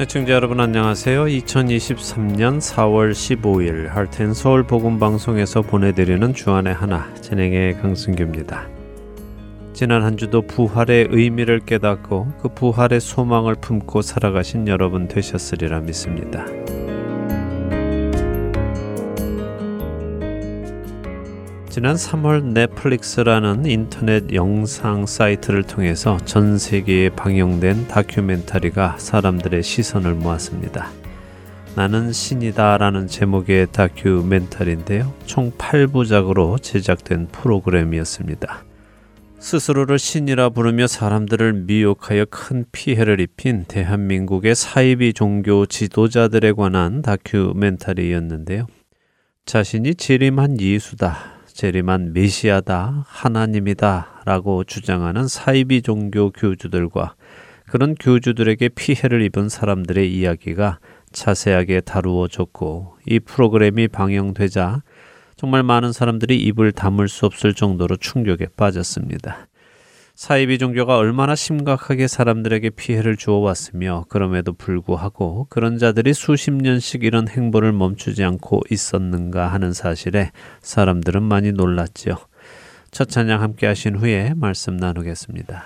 애청자 여러분 안녕하세요. 2023년 4월 15일 할텐 서울 복음 방송에서 보내드리는 주안의 하나 진행의 강승규입니다. 지난 한 주도 부활의 의미를 깨닫고 그 부활의 소망을 품고 살아가신 여러분 되셨으리라 믿습니다. 지난 3월 넷플릭스라는 인터넷 영상 사이트를 통해서 전 세계에 방영된 다큐멘터리가 사람들의 시선을 모았습니다. 나는 신이다 라는 제목의 다큐멘터리인데요. 총 8부작으로 제작된 프로그램이었습니다. 스스로를 신이라 부르며 사람들을 미혹하여 큰 피해를 입힌 대한민국의 사이비 종교 지도자들에 관한 다큐멘터리였는데요. 자신이 재림한 예수다, 재림한 메시아다, 하나님이다 라고 주장하는 사이비 종교 교주들과 그런 교주들에게 피해를 입은 사람들의 이야기가 자세하게 다루어졌고 이 프로그램이 방영되자 정말 많은 사람들이 입을 다물 수 없을 정도로 충격에 빠졌습니다. 사이비 종교가 얼마나 심각하게 사람들에게 피해를 주어왔으며 그럼에도 불구하고 그런 자들이 수십 년씩 이런 행보를 멈추지 않고 있었는가 하는 사실에 사람들은 많이 놀랐지요. 첫 찬양 함께 하신 후에 말씀 나누겠습니다.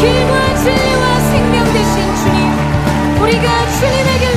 진리와 생명 되신 주님 우리가 주님의 길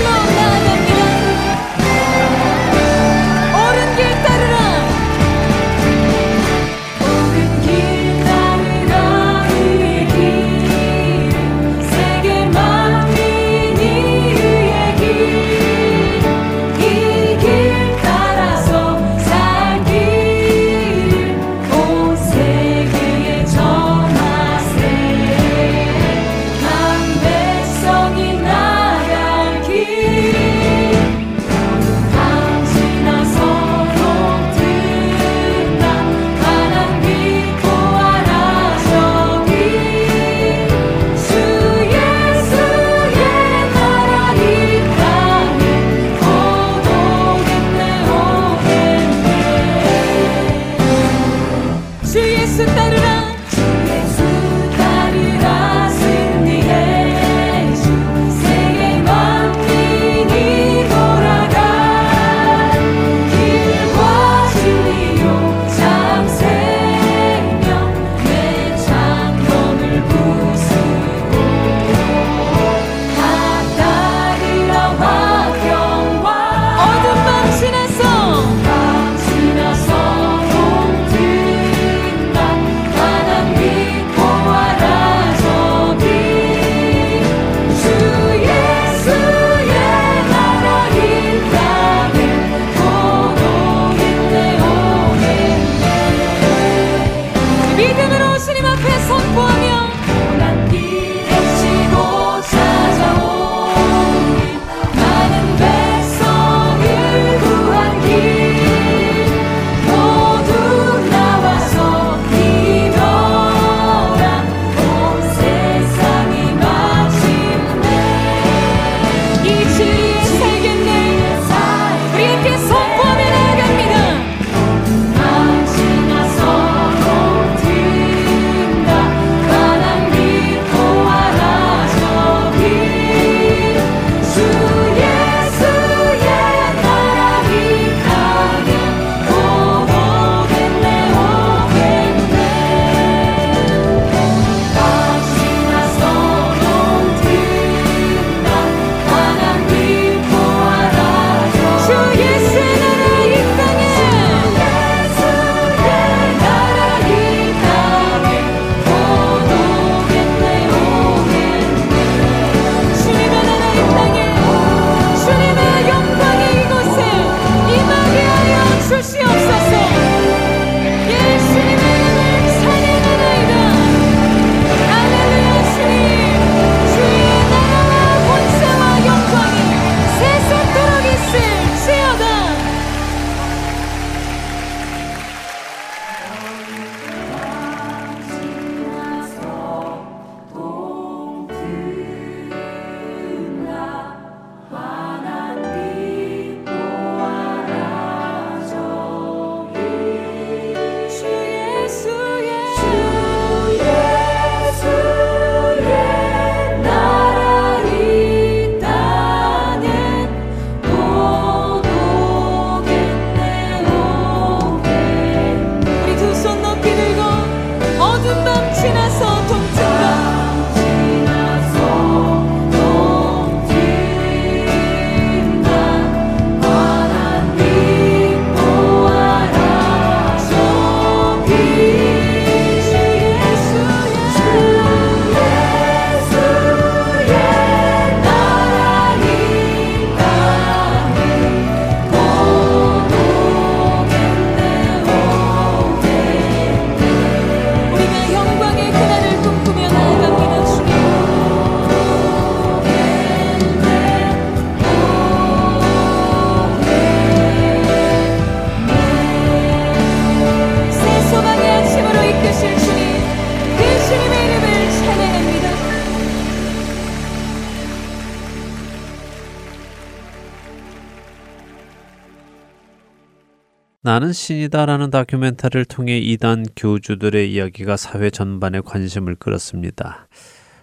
나는 신이다라는 다큐멘터리를 통해 이단 교주들의 이야기가 사회 전반에 관심을 끌었습니다.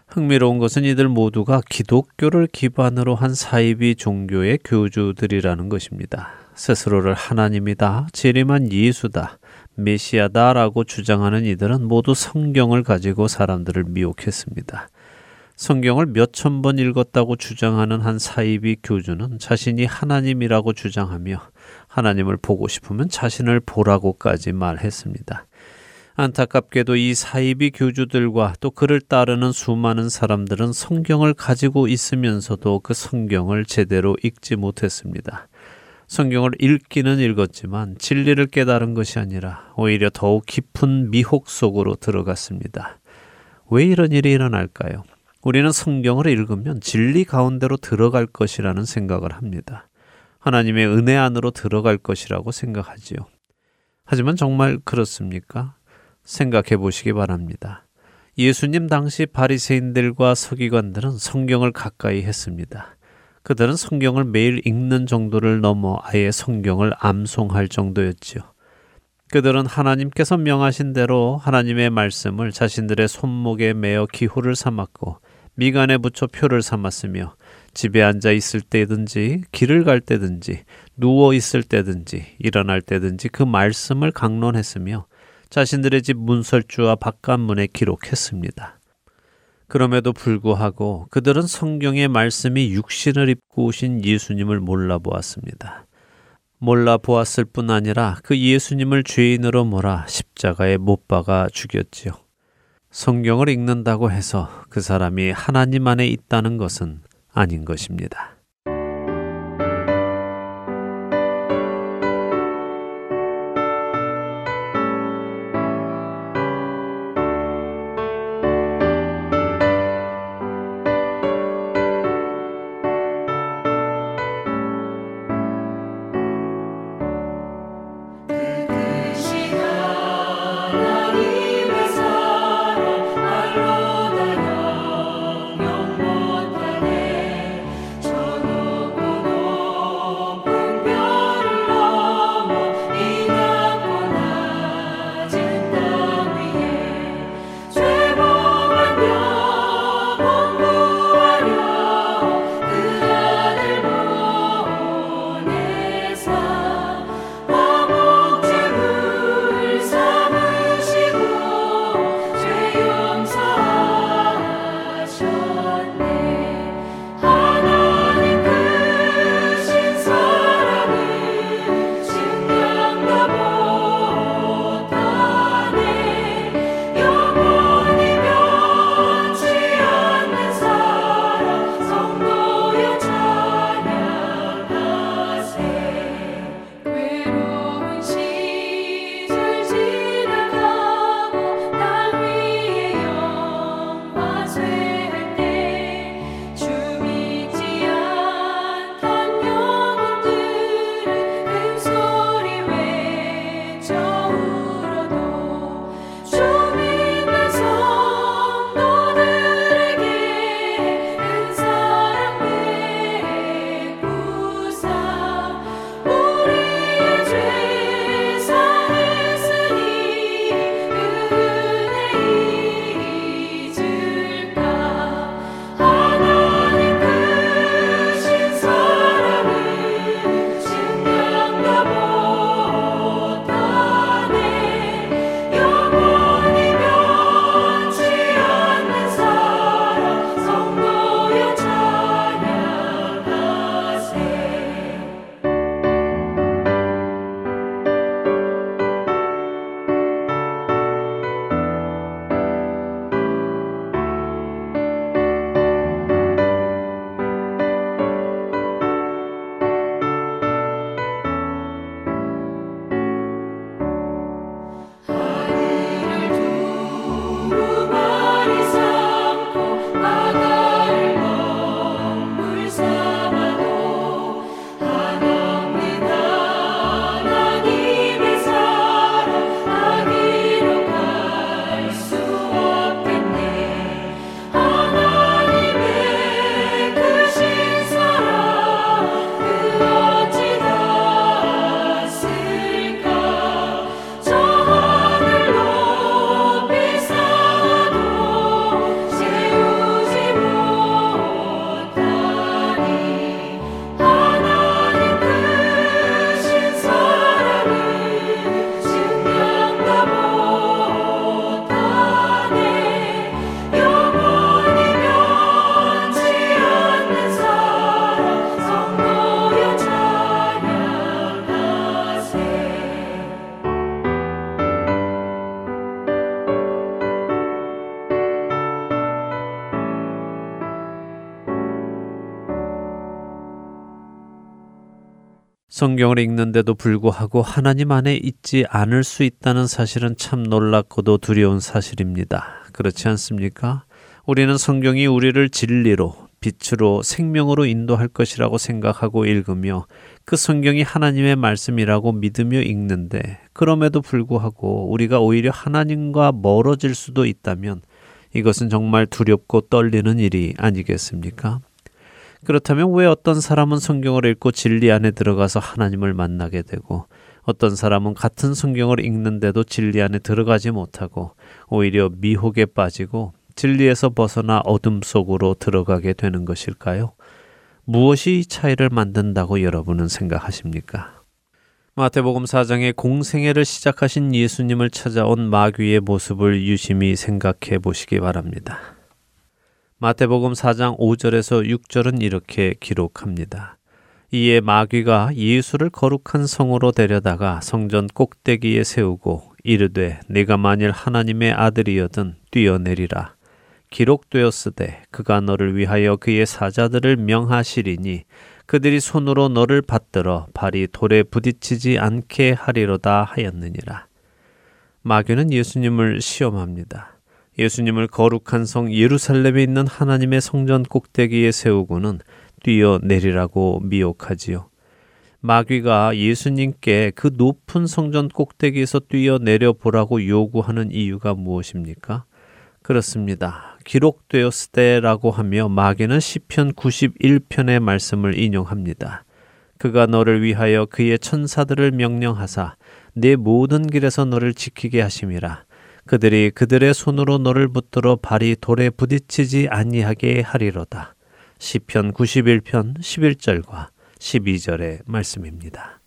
흥미로운 것은 이들 모두가 기독교를 기반으로 한 사이비 종교의 교주들이라는 것입니다. 스스로를 하나님이다, 재림한 예수다, 메시아다라고 주장하는 이들은 모두 성경을 가지고 사람들을 미혹했습니다. 성경을 몇천 번 읽었다고 주장하는 한 사이비 교주는 자신이 하나님이라고 주장하며 하나님을 보고 싶으면 자신을 보라고까지 말했습니다. 안타깝게도 이 사이비 교주들과 또 그를 따르는 수많은 사람들은 성경을 가지고 있으면서도 그 성경을 제대로 읽지 못했습니다. 성경을 읽기는 읽었지만 진리를 깨달은 것이 아니라 오히려 더욱 깊은 미혹 속으로 들어갔습니다. 왜 이런 일이 일어날까요? 우리는 성경을 읽으면 진리 가운데로 들어갈 것이라는 생각을 합니다. 하나님의 은혜 안으로 들어갈 것이라고 생각하지요. 하지만 정말 그렇습니까? 생각해 보시기 바랍니다. 예수님 당시 바리새인들과 서기관들은 성경을 가까이 했습니다. 그들은 성경을 매일 읽는 정도를 넘어 아예 성경을 암송할 정도였지요. 그들은 하나님께서 명하신 대로 하나님의 말씀을 자신들의 손목에 매어 기호를 삼았고 미간에 붙여 표를 삼았으며 집에 앉아 있을 때든지 길을 갈 때든지 누워 있을 때든지 일어날 때든지 그 말씀을 강론했으며 자신들의 집 문설주와 바깥문에 기록했습니다. 그럼에도 불구하고 그들은 성경의 말씀이 육신을 입고 오신 예수님을 몰라보았습니다. 몰라보았을 뿐 아니라 그 예수님을 죄인으로 몰아 십자가에 못 박아 죽였지요. 성경을 읽는다고 해서 그 사람이 하나님 안에 있다는 것은 아닌 것입니다. 성경을 읽는데도 불구하고 하나님 안에 있지 않을 수 있다는 사실은 참 놀랍고도 두려운 사실입니다. 그렇지 않습니까? 우리는 성경이 우리를 진리로, 빛으로, 생명으로 인도할 것이라고 생각하고 읽으며 그 성경이 하나님의 말씀이라고 믿으며 읽는데 그럼에도 불구하고 우리가 오히려 하나님과 멀어질 수도 있다면 이것은 정말 두렵고 떨리는 일이 아니겠습니까? 그렇다면 왜 어떤 사람은 성경을 읽고 진리 안에 들어가서 하나님을 만나게 되고 어떤 사람은 같은 성경을 읽는데도 진리 안에 들어가지 못하고 오히려 미혹에 빠지고 진리에서 벗어나 어둠 속으로 들어가게 되는 것일까요? 무엇이 이 차이를 만든다고 여러분은 생각하십니까? 마태복음 4장의 공생애를 시작하신 예수님을 찾아온 마귀의 모습을 유심히 생각해 보시기 바랍니다. 마태복음 4장 5절에서 6절은 이렇게 기록합니다. 이에 마귀가 예수를 거룩한 성으로 데려다가 성전 꼭대기에 세우고 이르되 내가 만일 하나님의 아들이여든 뛰어내리라. 기록되었으되 그가 너를 위하여 그의 사자들을 명하시리니 그들이 손으로 너를 받들어 발이 돌에 부딪히지 않게 하리로다 하였느니라. 마귀는 예수님을 시험합니다. 예수님을 거룩한 성 예루살렘에 있는 하나님의 성전 꼭대기에 세우고는 뛰어내리라고 미혹하지요. 마귀가 예수님께 그 높은 성전 꼭대기에서 뛰어내려 보라고 요구하는 이유가 무엇입니까? 그렇습니다. 기록되었을 때라고 하며 마귀는 시편 91편의 말씀을 인용합니다. 그가 너를 위하여 그의 천사들을 명령하사 내 모든 길에서 너를 지키게 하심이라. 그들이 그들의 손으로 너를 붙들어 발이 돌에 부딪히지 아니하게 하리로다. 시편 91편 11절과 12절의 말씀입니다.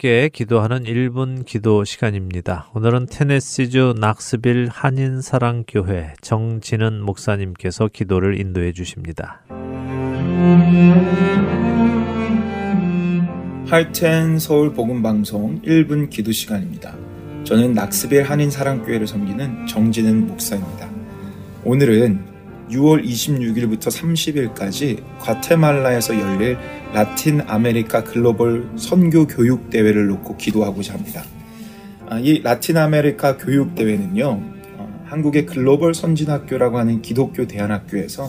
함께 기도하는 1분 기도 시간입니다. 오늘은 테네시주 낙스빌 한인사랑교회 정진은 목사님께서 기도를 인도해 주십니다. 할텐 서울 복음 방송 1분 기도 시간입니다. 저는 낙스빌 한인 사랑교회를 섬기는 정진은 목사입니다. 오늘은 6월 26일부터 30일까지 과테말라에서 열릴 라틴 아메리카 글로벌 선교 교육 대회를 놓고 기도하고자 합니다. 아, 이 라틴 아메리카 교육 대회는요, 어, 한국의 글로벌 선진학교라고 하는 기독교 대안학교에서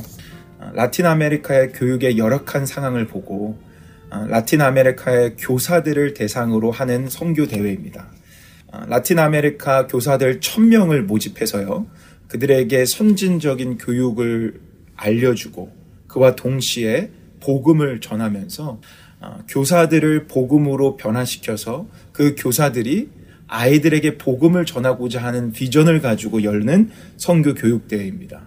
어, 라틴 아메리카의 교육의 열악한 상황을 보고 어, 라틴 아메리카의 교사들을 대상으로 하는 선교 대회입니다. 라틴 아메리카 교사들 1000명을 모집해서요. 그들에게 선진적인 교육을 알려주고 그와 동시에 복음을 전하면서 어, 교사들을 복음으로 변화시켜서 그 교사들이 아이들에게 복음을 전하고자 하는 비전을 가지고 열는 선교 교육 대회입니다.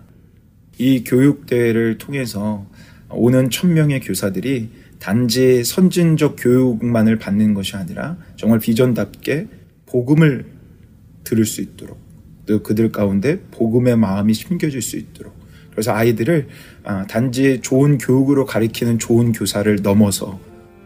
이 교육 대회를 통해서 오는 천명의 교사들이 단지 선진적 교육만을 받는 것이 아니라 정말 비전답게 복음을 들을 수 있도록 또 그들 가운데 복음의 마음이 심겨질 수 있도록 그래서 아이들을 아, 단지 좋은 교육으로 가리키는 좋은 교사를 넘어서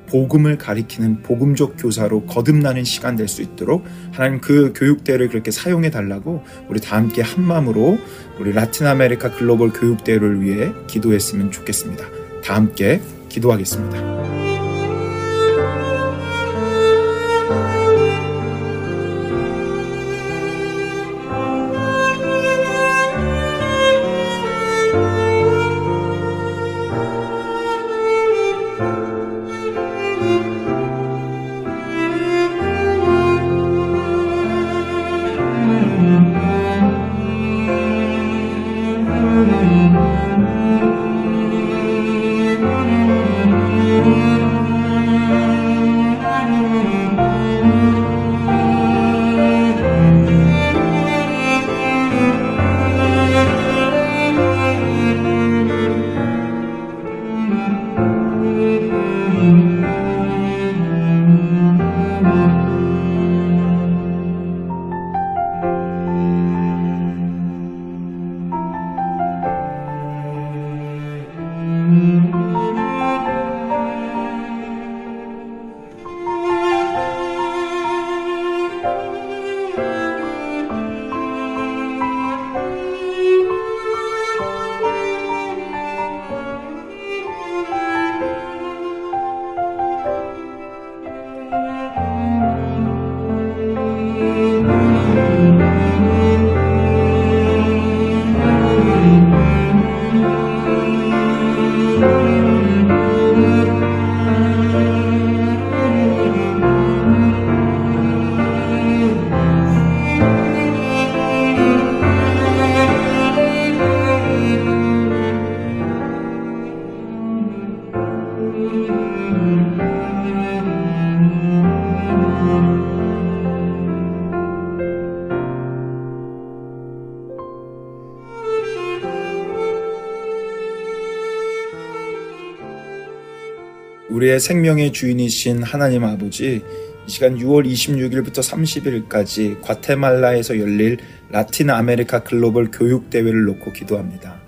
복음을 가리키는 복음적 교사로 거듭나는 시간 될 수 있도록 하나님 그 교육대회를 그렇게 사용해 달라고 우리 다 함께 한 마음으로 우리 라틴 아메리카 글로벌 교육대회를 위해 기도했으면 좋겠습니다. 다 함께 기도하겠습니다. 우리의 생명의 주인이신 하나님 아버지, 이 시간 6월 26일부터 30일까지 과테말라에서 열릴 라틴 아메리카 글로벌 교육 대회를 놓고 기도합니다.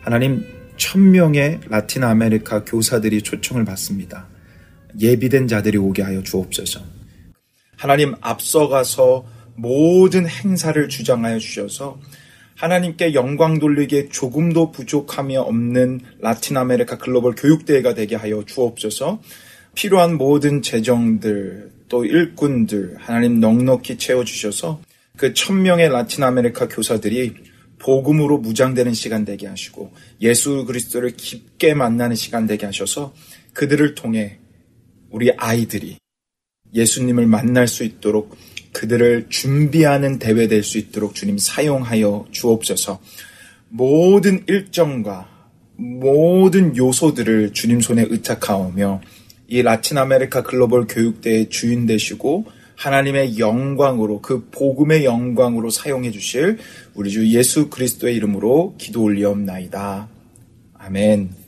하나님, 천명의 라틴 아메리카 교사들이 초청을 받습니다. 예비된 자들이 오게 하여 주옵소서. 하나님 앞서가서 모든 행사를 주장하여 주셔서 하나님께 영광 돌리기에 조금도 부족함이 없는 라틴 아메리카 글로벌 교육대회가 되게 하여 주옵소서. 필요한 모든 재정들 또 일꾼들 하나님 넉넉히 채워주셔서 그 천명의 라틴 아메리카 교사들이 복음으로 무장되는 시간 되게 하시고 예수 그리스도를 깊게 만나는 시간 되게 하셔서 그들을 통해 우리 아이들이 예수님을 만날 수 있도록 그들을 준비하는 대회 될 수 있도록 주님 사용하여 주옵소서. 모든 일정과 모든 요소들을 주님 손에 의탁하오며 이 라틴 아메리카 글로벌 교육대회의 주인 되시고 하나님의 영광으로 그 복음의 영광으로 사용해 주실 우리 주 예수 그리스도의 이름으로 기도 올리옵나이다. 아멘.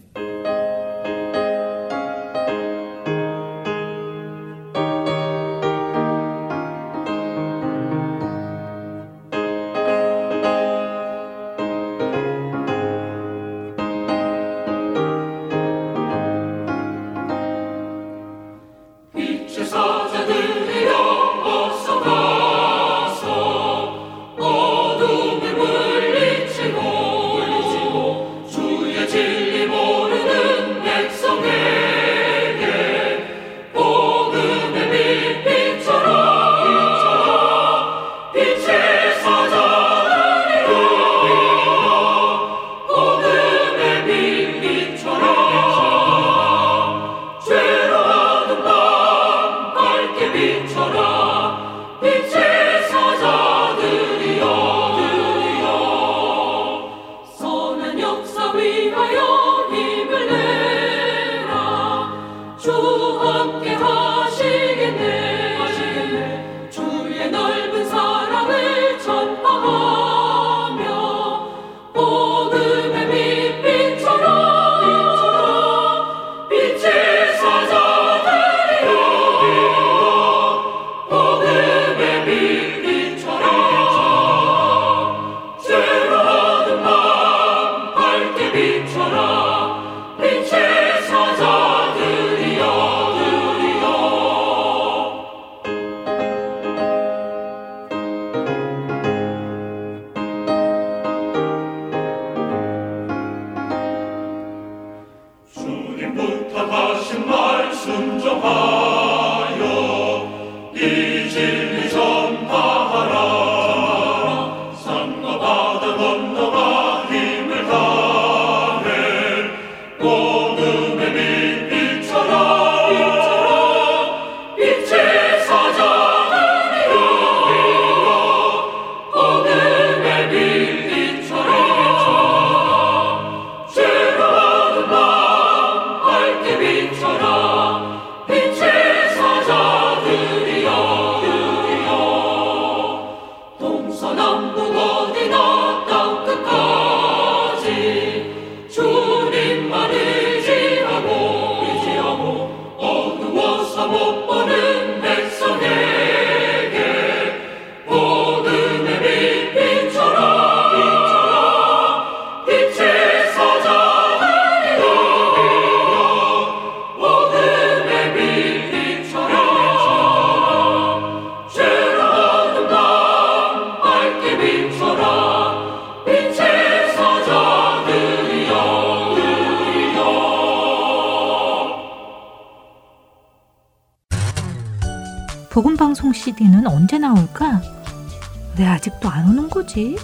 아직도 안 오는 거지?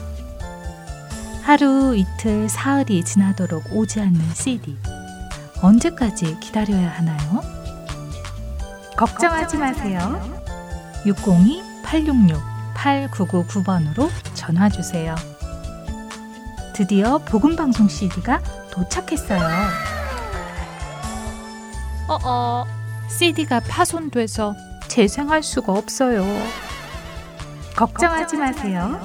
하루, 이틀, 사흘이 지나도록 오지 않는 CD. 언제까지 기다려야 하나요? 걱정하지 마세요. 602-866-8999번으로 전화 주세요. 드디어 복음 방송 CD가 도착했어요. 어어, CD가 파손돼서 재생할 수가 없어요. 걱정하지 마세요.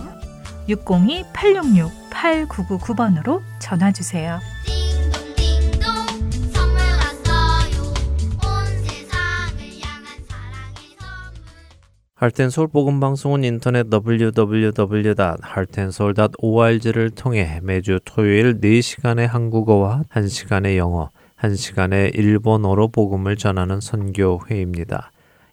602-866-8999번으로 전화 주세요. 할텐 서울 복음 방송은 인터넷 www.hartenseoul.org를 통해 매주 토요일 4시간의 한국어와 1시간의 영어, 1시간의 일본어로 복음을 전하는 선교 회입니다.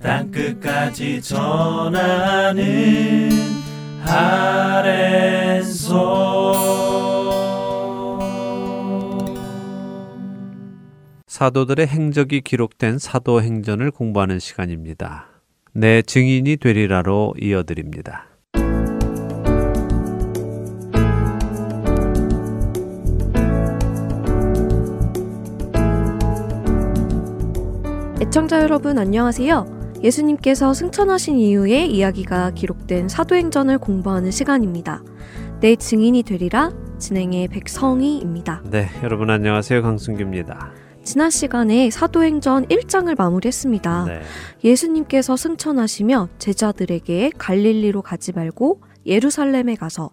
땅끝까지 전하는 아랜소 사도들의 행적이 기록된 사도행전을 공부하는 시간입니다. 내 증인이 되리라로 이어드립니다. 애청자 여러분 안녕하세요. 예수님께서 승천하신 이후의 이야기가 기록된 사도행전을 공부하는 시간입니다. 내 증인이 되리라 진행의 백성희입니다. 네, 여러분 안녕하세요. 강승규입니다. 지난 시간에 사도행전 1장을 마무리했습니다. 네, 예수님께서 승천하시며 제자들에게 갈릴리로 가지 말고 예루살렘에 가서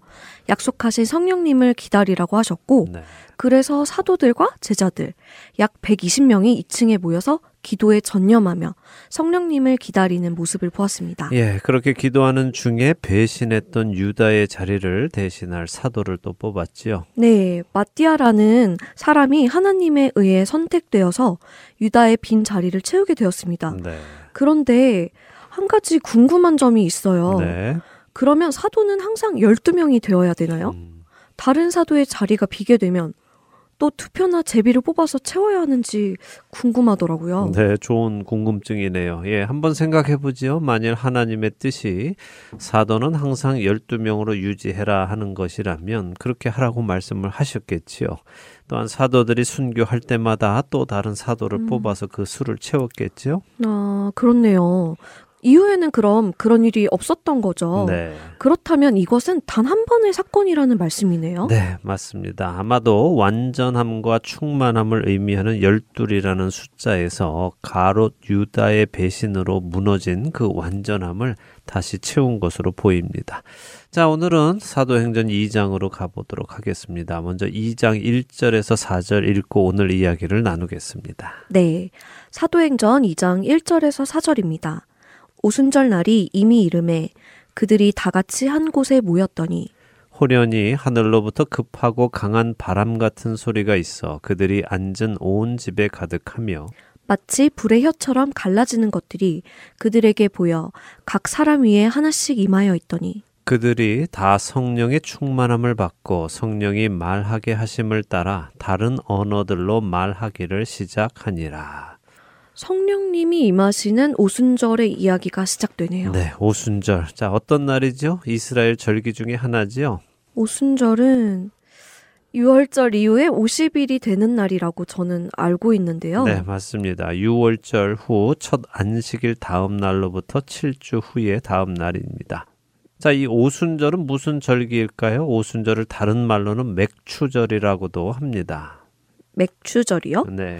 약속하신 성령님을 기다리라고 하셨고 네. 그래서 사도들과 제자들 약 120명이 2층에 모여서 기도에 전념하며 성령님을 기다리는 모습을 보았습니다. 예, 그렇게 기도하는 중에 배신했던 유다의 자리를 대신할 사도를 또 뽑았지요. 네, 마띠아라는 사람이 하나님에 의해 선택되어서 유다의 빈 자리를 채우게 되었습니다. 네. 그런데 한 가지 궁금한 점이 있어요. 네. 그러면 사도는 항상 12명이 되어야 되나요? 음, 다른 사도의 자리가 비게 되면 또 투표나 제비를 뽑아서 채워야 하는지 궁금하더라고요. 네, 좋은 궁금증이네요. 예, 한번 생각해 보지요. 만일 하나님의 뜻이 사도는 항상 12명으로 유지해라 하는 것이라면 그렇게 하라고 말씀을 하셨겠지요. 또한 사도들이 순교할 때마다 또 다른 사도를 음. 뽑아서 그 수를 채웠겠지요. 아, 그렇네요. 이후에는 그럼 그런 일이 없었던 거죠. 네. 그렇다면 이것은 단 한 번의 사건이라는 말씀이네요. 네, 맞습니다. 아마도 완전함과 충만함을 의미하는 열둘이라는 숫자에서 가롯 유다의 배신으로 무너진 그 완전함을 다시 채운 것으로 보입니다. 자, 오늘은 사도행전 2장으로 가보도록 하겠습니다. 먼저 2장 1절에서 4절 읽고 오늘 이야기를 나누겠습니다. 네. 사도행전 2장 1절에서 4절입니다. 오순절 날이 이미 이름에 그들이 다 같이 한 곳에 모였더니 호련히 하늘로부터 급하고 강한 바람 같은 소리가 있어 그들이 앉은 온 집에 가득하며 마치 불의 혀처럼 갈라지는 것들이 그들에게 보여 각 사람 위에 하나씩 임하여 있더니 그들이 다 성령의 충만함을 받고 성령이 말하게 하심을 따라 다른 언어들로 말하기를 시작하니라. 성령님이 임하시는 오순절의 이야기가 시작되네요. 네, 오순절. 자, 어떤 날이죠? 이스라엘 절기 중에 하나지요. 오순절은 유월절 이후에 50일이 되는 날이라고 저는 알고 있는데요. 네, 맞습니다. 유월절 후 첫 안식일 다음 날로부터 7주 후의 다음 날입니다. 자, 이 오순절은 무슨 절기일까요? 오순절을 다른 말로는 맥추절이라고도 합니다. 맥추절이요? 네.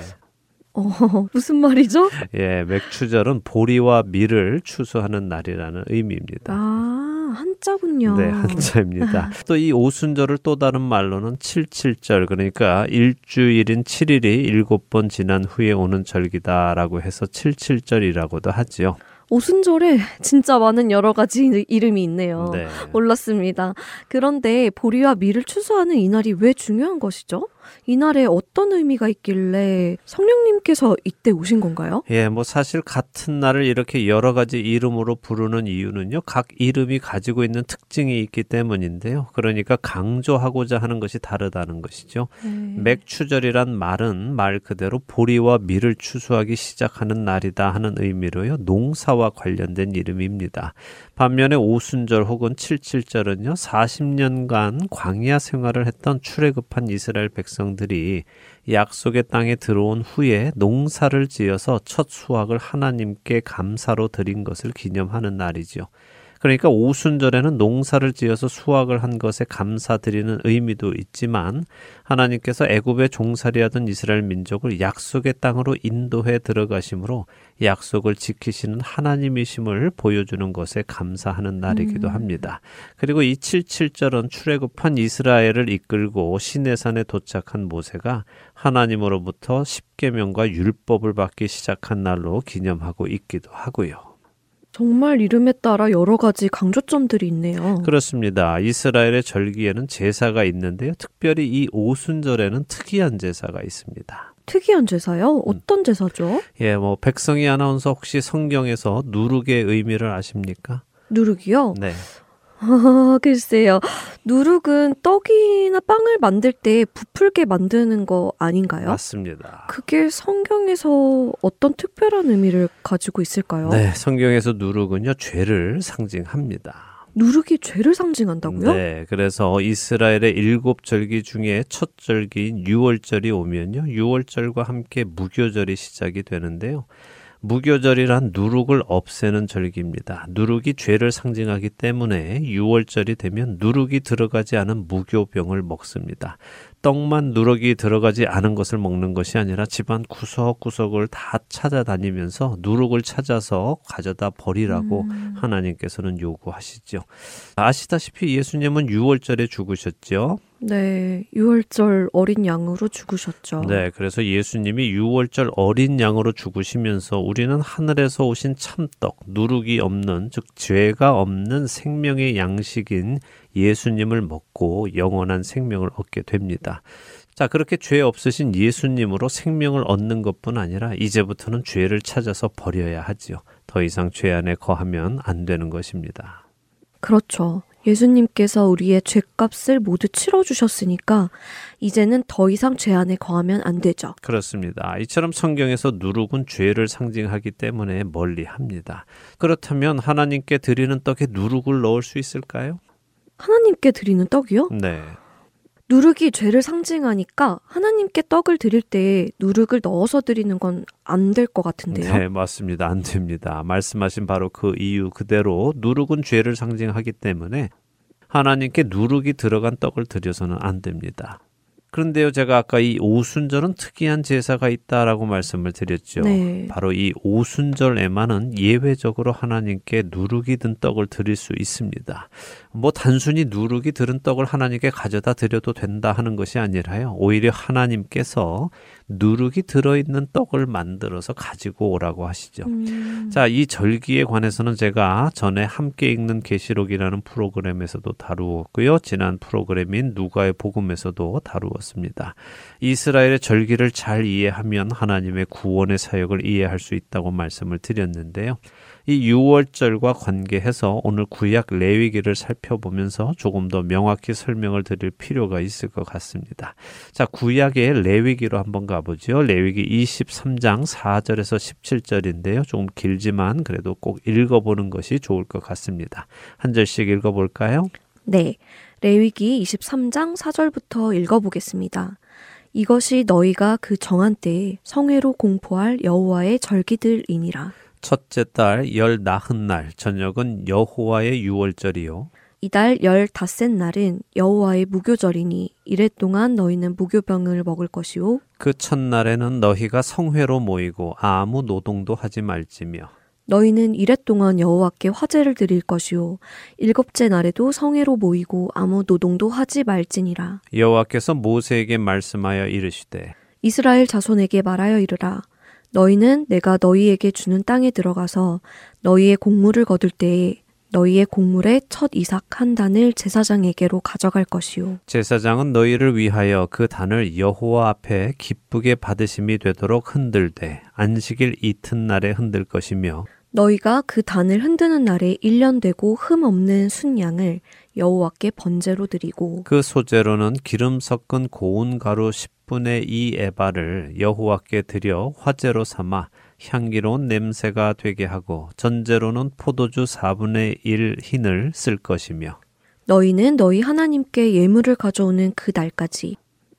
어, 무슨 말이죠? 예, 맥추절은 보리와 밀을 추수하는 날이라는 의미입니다. 아, 한자군요. 네, 한자입니다. 또 이 오순절을 또 다른 말로는 칠칠절, 그러니까 일주일인 7일이 일곱 번 지난 후에 오는 절기다라고 해서 칠칠절이라고도 하지요. 오순절에 진짜 많은 여러 가지 이름이 있네요. 네. 몰랐습니다. 그런데 보리와 밀을 추수하는 이날이 왜 중요한 것이죠? 이 날에 어떤 의미가 있길래 성령님께서 이때 오신 건가요? 예, 뭐 사실 같은 날을 이렇게 여러 가지 이름으로 부르는 이유는요, 각 이름이 가지고 있는 특징이 있기 때문인데요. 그러니까 강조하고자 하는 것이 다르다는 것이죠. 네. 맥추절이란 말은 말 그대로 보리와 밀을 추수하기 시작하는 날이다 하는 의미로요. 농사와 관련된 이름입니다. 반면에 오순절 혹은 칠칠절은요. 40년간 광야 생활을 했던 출애굽한 이스라엘 백성 들이 약속의 땅에 들어온 후에 농사를 지어서 첫 수확을 하나님께 감사로 드린 것을 기념하는 날이지요. 그러니까 오순절에는 농사를 지어서 수확을 한 것에 감사드리는 의미도 있지만 하나님께서 애굽에 종살이하던 이스라엘 민족을 약속의 땅으로 인도해 들어가심으로 약속을 지키시는 하나님이심을 보여주는 것에 감사하는 날이기도 합니다. 그리고 이 77절은 출애굽한 이스라엘을 이끌고 시내산에 도착한 모세가 하나님으로부터 십계명과 율법을 받기 시작한 날로 기념하고 있기도 하고요. 정말 이름에 따라 여러 가지 강조점들이 있네요. 그렇습니다. 이스라엘의 절기에는 제사가 있는데요. 특별히 이 오순절에는 특이한 제사가 있습니다. 특이한 제사요? 어떤 제사죠? 예, 뭐 백성이 아나운서 혹시 성경에서 누룩의 의미를 아십니까? 누룩이요? 네. 아, 글쎄요. 누룩은 떡이나 빵을 만들 때 부풀게 만드는 거 아닌가요? 맞습니다. 그게 성경에서 어떤 특별한 의미를 가지고 있을까요? 네, 성경에서 누룩은요, 죄를 상징합니다. 누룩이 죄를 상징한다고요? 네, 그래서 이스라엘의 일곱 절기 중에 첫 절기인 6월절이 오면요, 6월절과 함께 무교절이 시작이 되는데요. 무교절이란 누룩을 없애는 절기입니다. 누룩이 죄를 상징하기 때문에 6월절이 되면 누룩이 들어가지 않은 무교병을 먹습니다. 떡만 누룩이 들어가지 않은 것을 먹는 것이 아니라 집안 구석구석을 다 찾아다니면서 누룩을 찾아서 가져다 버리라고 하나님께서는 요구하시죠. 아시다시피 예수님은 6월절에 죽으셨죠. 네, 6월절 어린 양으로 죽으셨죠. 네, 그래서 예수님이 6월절 어린 양으로 죽으시면서 우리는 하늘에서 오신 참떡, 누룩이 없는, 즉, 죄가 없는 생명의 양식인 예수님을 먹고 영원한 생명을 얻게 됩니다. 자, 그렇게 죄 없으신 예수님으로 생명을 얻는 것뿐 아니라 이제부터는 죄를 찾아서 버려야 하지요. 더 이상 죄 안에 거하면 안 되는 것입니다. 그렇죠. 예수님께서 우리의 죄값을 모두 치러주셨으니까 이제는 더 이상 죄 안에 거하면 안 되죠. 그렇습니다. 이처럼 성경에서 누룩은 죄를 상징하기 때문에 멀리 합니다. 그렇다면 하나님께 드리는 떡에 누룩을 넣을 수 있을까요? 하나님께 드리는 떡이요? 네. 누룩이 죄를 상징하니까 하나님께 떡을 드릴 때 누룩을 넣어서 드리는 건 안 될 것 같은데요. 네, 맞습니다. 안 됩니다. 말씀하신 바로 그 이유 그대로 누룩은 죄를 상징하기 때문에 하나님께 누룩이 들어간 떡을 드려서는 안 됩니다. 그런데요, 제가 아까 이 오순절은 특이한 제사가 있다라고 말씀을 드렸죠. 네. 바로 이 오순절에만은 예외적으로 하나님께 누룩이 든 떡을 드릴 수 있습니다. 뭐 단순히 누룩이 들은 떡을 하나님께 가져다 드려도 된다 하는 것이 아니라요. 오히려 하나님께서 누룩이 들어있는 떡을 만들어서 가지고 오라고 하시죠. 음, 자, 이 절기에 관해서는 제가 전에 함께 읽는 계시록이라는 프로그램에서도 다루었고요. 지난 프로그램인 누가의 복음에서도 다루었습니다. 이스라엘의 절기를 잘 이해하면 하나님의 구원의 사역을 이해할 수 있다고 말씀을 드렸는데요. 이 6월절과 관계해서 오늘 구약 레위기를 살펴보면서 조금 더 명확히 설명을 드릴 필요가 있을 것 같습니다. 자, 구약의 레위기로 한번 가보죠. 레위기 23장 4절에서 17절인데요. 조금 길지만 그래도 꼭 읽어보는 것이 좋을 것 같습니다. 한 절씩 읽어볼까요? 네. 레위기 23장 4절부터 읽어보겠습니다. 이것이 너희가 그 정한 때에 성회로 공포할 여호와의 절기들이니라. 첫째 달 열 나흔 날 저녁은 여호와의 유월절이요. 이달 열 닷새 날은 여호와의 무교절이니 이래 동안 너희는 무교병을 먹을 것이요 그 첫날에는 너희가 성회로 모이고 아무 노동도 하지 말지며 너희는 이래 동안 여호와께 화제를 드릴 것이요. 일곱째 날에도 성회로 모이고 아무 노동도 하지 말지니라. 여호와께서 모세에게 말씀하여 이르시되 이스라엘 자손에게 말하여 이르라. 너희는 내가 너희에게 주는 땅에 들어가서 너희의 곡물을 거둘 때에 너희의 곡물의 첫 이삭 한 단을 제사장에게로 가져갈 것이요. 제사장은 너희를 위하여 그 단을 여호와 앞에 기쁘게 받으심이 되도록 흔들되 안식일 이튿날에 흔들 것이며 너희가 그 단을 흔드는 날에 1년 되고 흠 없는 순양을 여호와께 번제로 드리고 그 소재로는 기름 섞은 고운 가루 10분의 2 에바를 여호와께 드려 화제로 삼아 향기로운 냄새가 되게 하고 전제로는 포도주 4분의 1 흰을 쓸 것이며 너희는 너희 하나님께 예물을 가져오는 그 날까지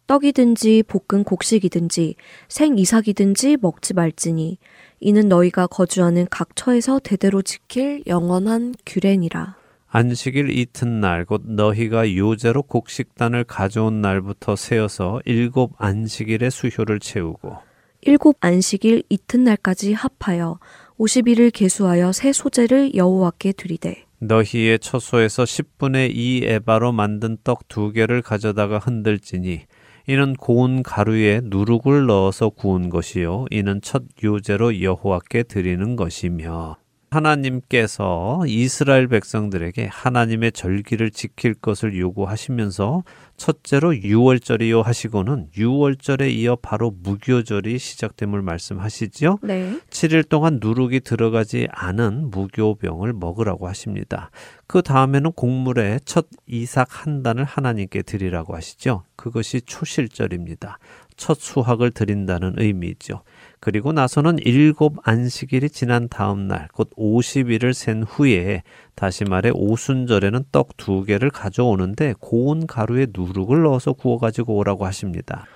떡이든지 볶은 곡식이든지 생 이삭이든지 먹지 말지니 이는 너희가 거주하는 각 처에서 대대로 지킬 영원한 규례니라. 안식일 이튿날 곧 너희가 요제로 곡식단을 가져온 날부터 세어서 일곱 안식일의 수효를 채우고 일곱 안식일 이튿날까지 합하여 50일을 계수하여 새 소재를 여호와께 드리되 너희의 처소에서 10분의 2 에바로 만든 떡 두 개를 가져다가 흔들지니 이는 고운 가루에 누룩을 넣어서 구운 것이요. 이는 첫 요제로 여호와께 드리는 것이며 하나님께서 이스라엘 백성들에게 하나님의 절기를 지킬 것을 요구하시면서 첫째로 유월절이요 하시고는 유월절에 이어 바로 무교절이 시작됨을 말씀하시지요. 네. 7일 동안 누룩이 들어가지 않은 무교병을 먹으라고 하십니다. 그 다음에는 곡물에 첫 이삭 한 단을 하나님께 드리라고 하시죠. 그것이 초실절입니다. 첫 수확을 드린다는 의미죠. 그리고 나서는 일곱 안식일이 지난 다음 날, 곧 50일을 센 후에 다시 말해 오순절에는 떡 두 개를 가져오는데 고운 가루에 누룩을 넣어서 구워 가지고 오라고 하십니다.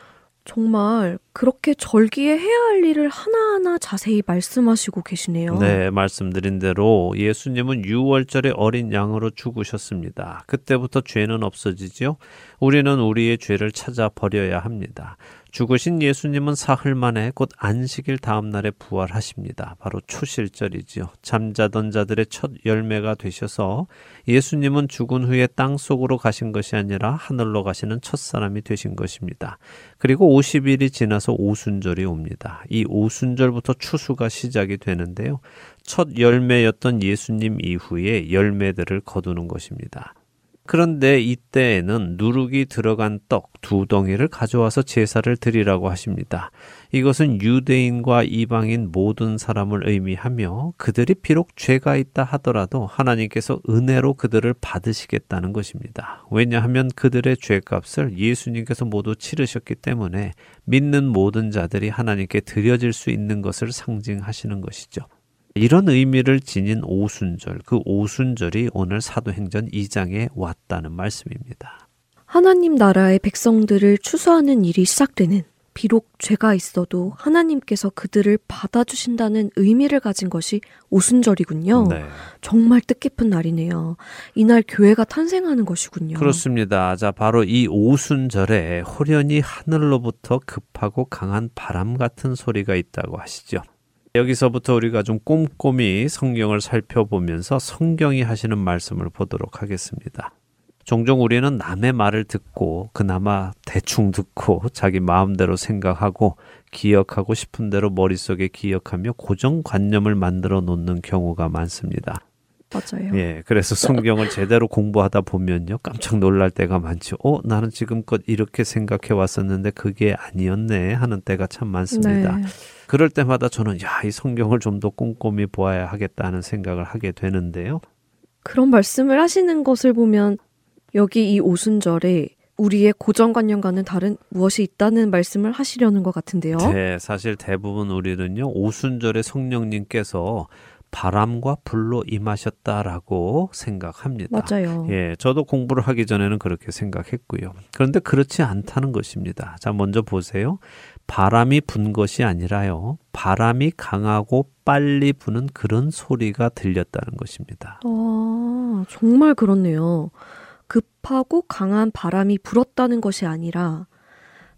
정말 그렇게 절기에 해야 할 일을 하나하나 자세히 말씀하시고 계시네요. 네, 말씀드린 대로 예수님은 6월절에 어린 양으로 죽으셨습니다. 그때부터 죄는 없어지지요. 우리는 우리의 죄를 찾아 버려야 합니다. 죽으신 예수님은 사흘 만에 곧 안식일 다음 날에 부활하십니다. 바로 초실절이지요. 잠자던 자들의 첫 열매가 되셔서 예수님은 죽은 후에 땅 속으로 가신 것이 아니라 하늘로 가시는 첫 사람이 되신 것입니다. 그리고 50일이 지나 서 오순절이 옵니다. 이 오순절부터 추수가 시작이 되는데요. 첫 열매였던 예수님 이후에 열매들을 거두는 것입니다. 그런데 이때에는 누룩이 들어간 떡 두 덩이를 가져와서 제사를 드리라고 하십니다. 이것은 유대인과 이방인 모든 사람을 의미하며 그들이 비록 죄가 있다 하더라도 하나님께서 은혜로 그들을 받으시겠다는 것입니다. 왜냐하면 그들의 죄값을 예수님께서 모두 치르셨기 때문에 믿는 모든 자들이 하나님께 드려질 수 있는 것을 상징하시는 것이죠. 이런 의미를 지닌 오순절, 그 오순절이 오늘 사도행전 2장에 왔다는 말씀입니다. 하나님 나라의 백성들을 추수하는 일이 시작되는 비록 죄가 있어도 하나님께서 그들을 받아주신다는 의미를 가진 것이 오순절이군요. 네. 정말 뜻깊은 날이네요. 이날 교회가 탄생하는 것이군요. 그렇습니다. 자, 바로 이 오순절에 호련히 하늘로부터 급하고 강한 바람 같은 소리가 있다고 하시죠. 여기서부터 우리가 좀 꼼꼼히 성경을 살펴보면서 성경이 하시는 말씀을 보도록 하겠습니다. 종종 우리는 남의 말을 듣고 그나마 대충 듣고 자기 마음대로 생각하고 기억하고 싶은 대로 머릿속에 기억하며 고정관념을 만들어 놓는 경우가 많습니다. 맞아요. 예, 그래서 성경을 제대로 공부하다 보면요, 깜짝 놀랄 때가 많죠. 어, 나는 지금껏 이렇게 생각해 왔었는데 그게 아니었네 하는 때가 참 많습니다. 네. 그럴 때마다 저는 야, 이 성경을 좀 더 꼼꼼히 보아야 하겠다는 생각을 하게 되는데요. 그런 말씀을 하시는 것을 보면 여기 이 오순절에 우리의 고정관념과는 다른 무엇이 있다는 말씀을 하시려는 것 같은데요. 네, 사실 대부분 우리는요, 오순절에 성령님께서 바람과 불로 임하셨다라고 생각합니다. 맞아요. 예, 저도 공부를 하기 전에는 그렇게 생각했고요. 그런데 그렇지 않다는 것입니다. 자, 먼저 보세요. 바람이 분 것이 아니라요. 바람이 강하고 빨리 부는 그런 소리가 들렸다는 것입니다. 아, 정말 그렇네요. 급하고 강한 바람이 불었다는 것이 아니라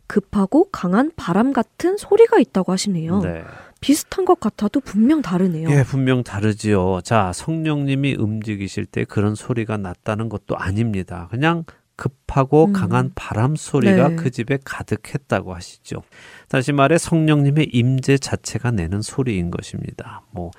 급하고 강한 바람 같은 소리가 있다고 하시네요. 네. 비슷한 것 같아도 분명 다르네요. 예, 분명 다르지요. 자, 성령님이 움직이실 때 그런 소리가 났다는 것도 아닙니다. 그냥 급하고 음. 강한 바람 소리가 네. 그 집에 가득했다고 하시죠. 다시 말해 성령님의 임재 자체가 내는 소리인 것입니다. 뭐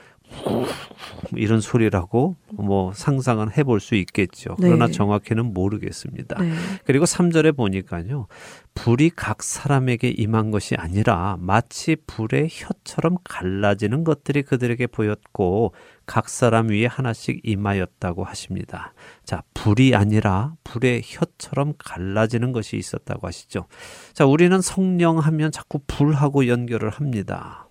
이런 소리라고 뭐 상상은 해볼 수 있겠죠. 네. 그러나 정확히는 모르겠습니다. 네. 그리고 3절에 보니까요. 불이 각 사람에게 임한 것이 아니라 마치 불의 혀처럼 갈라지는 것들이 그들에게 보였고 각 사람 위에 하나씩 임하였다고 하십니다. 자, 불이 아니라 불의 혀처럼 갈라지는 것이 있었다고 하시죠. 자, 우리는 성령 하면 자꾸 불하고 연결을 합니다.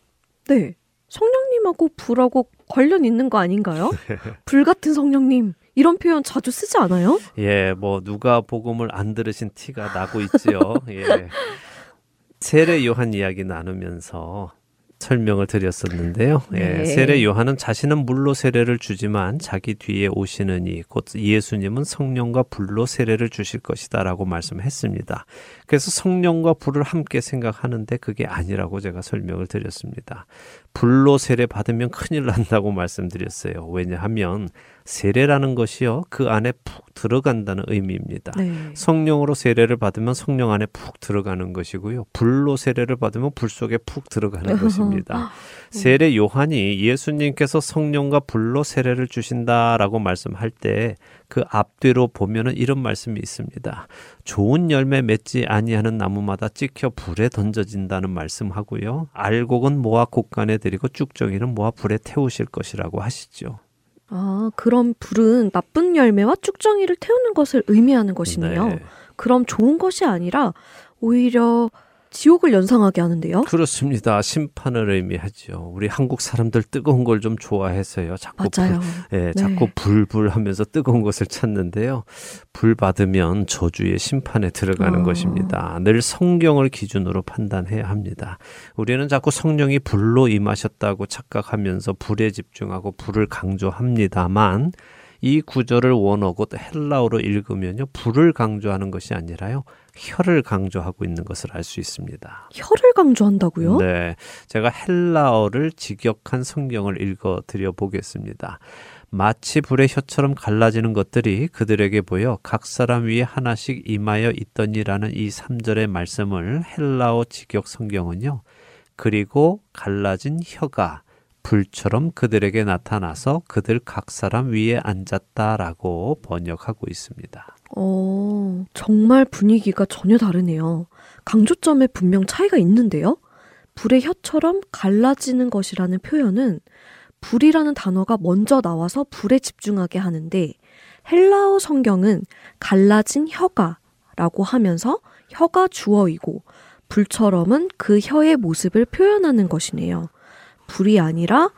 네. 성령 님하고 불하고 관련 있는 거 아닌가요? 네. 불 같은 성령님. 이런 표현 자주 쓰지 않아요? 예, 뭐 누가 복음을 안 들으신 티가 나고 있지요. 예. 세례 요한 이야기 나누면서 설명을 드렸었는데요. 예, 네. 세례 요한은 자신은 물로 세례를 주지만 자기 뒤에 오시는 이 곧 예수님은 성령과 불로 세례를 주실 것이다라고 말씀했습니다. 그래서 성령과 불을 함께 생각하는데 그게 아니라고 제가 설명을 드렸습니다. 불로 세례 받으면 큰일 난다고 말씀드렸어요. 왜냐하면 세례라는 것이요 그 안에 푹 들어간다는 의미입니다. 네. 성령으로 세례를 받으면 성령 안에 푹 들어가는 것이고요. 불로 세례를 받으면 불 속에 푹 들어가는 것입니다. 세례 요한이 예수님께서 성령과 불로 세례를 주신다라고 말씀할 때 그 앞뒤로 보면은 이런 말씀이 있습니다. 좋은 열매 맺지 아니하는 나무마다 찍혀 불에 던져진다는 말씀하고요. 알곡은 모아 곡간에 들이고 쭉정이는 모아 불에 태우실 것이라고 하시죠. 아, 그럼 불은 나쁜 열매와 쭉정이를 태우는 것을 의미하는 것이네요. 네. 그럼 좋은 것이 아니라 오히려 지옥을 연상하게 하는데요. 그렇습니다. 심판을 의미하죠. 우리 한국 사람들 뜨거운 걸 좀 좋아해서요. 자꾸 맞아요. 불, 예, 네. 자꾸 불불 하면서 뜨거운 것을 찾는데요. 불 받으면 저주의 심판에 들어가는 아. 것입니다. 늘 성경을 기준으로 판단해야 합니다. 우리는 자꾸 성령이 불로 임하셨다고 착각하면서 불에 집중하고 불을 강조합니다만 이 구절을 원어고 헬라어로 읽으면요. 불을 강조하는 것이 아니라요. 혀를 강조하고 있는 것을 알 수 있습니다. 혀를 강조한다고요? 네. 제가 헬라어를 직역한 성경을 읽어 드려 보겠습니다. 마치 불의 혀처럼 갈라지는 것들이 그들에게 보여 각 사람 위에 하나씩 임하여 있더니라는 이 3절의 말씀을 헬라어 직역 성경은요. 그리고 갈라진 혀가 불처럼 그들에게 나타나서 그들 각 사람 위에 앉았다라고 번역하고 있습니다. 어, 정말 분위기가 전혀 다르네요. 강조점에 분명 차이가 있는데요. 불의 혀처럼 갈라지는 것이라는 표현은 불이라는 단어가 먼저 나와서 불에 집중하게 하는데 헬라어 성경은 갈라진 혀가 라고 하면서 혀가 주어이고 불처럼은 그 혀의 모습을 표현하는 것이네요. 불이 아니라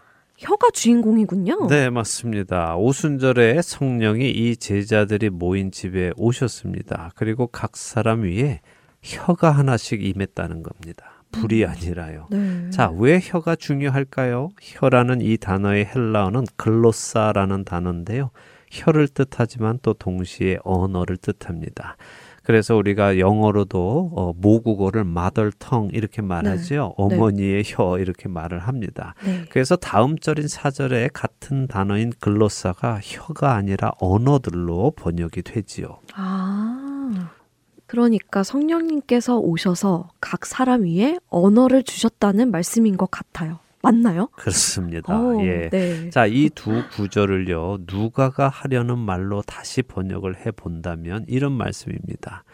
혀가 주인공이군요. 네, 맞습니다. 오순절에 성령이 이 제자들이 모인 집에 오셨습니다. 그리고 각 사람 위에 혀가 하나씩 임했다는 겁니다. 불이 아니라요. 네. 자, 왜 혀가 중요할까요? 혀라는 이 단어의 헬라어는 글로사라는 단어인데요. 혀를 뜻하지만 또 동시에 언어를 뜻합니다. 그래서 우리가 영어로도 어, 모국어를 mother tongue 이렇게 말하죠. 어머니의 혀 이렇게 말을 합니다. 네. 그래서 다음 절인 사절에 같은 단어인 글로사가 혀가 아니라 언어들로 번역이 되지요. 아. 그러니까 성령님께서 오셔서 각 사람 위에 언어를 주셨다는 말씀인 것 같아요. 맞나요? 그렇습니다. 오, 예. 네. 자, 이 두 구절을요, 누가가 하려는 말로 다시 번역을 해 본다면 이런 말씀입니다.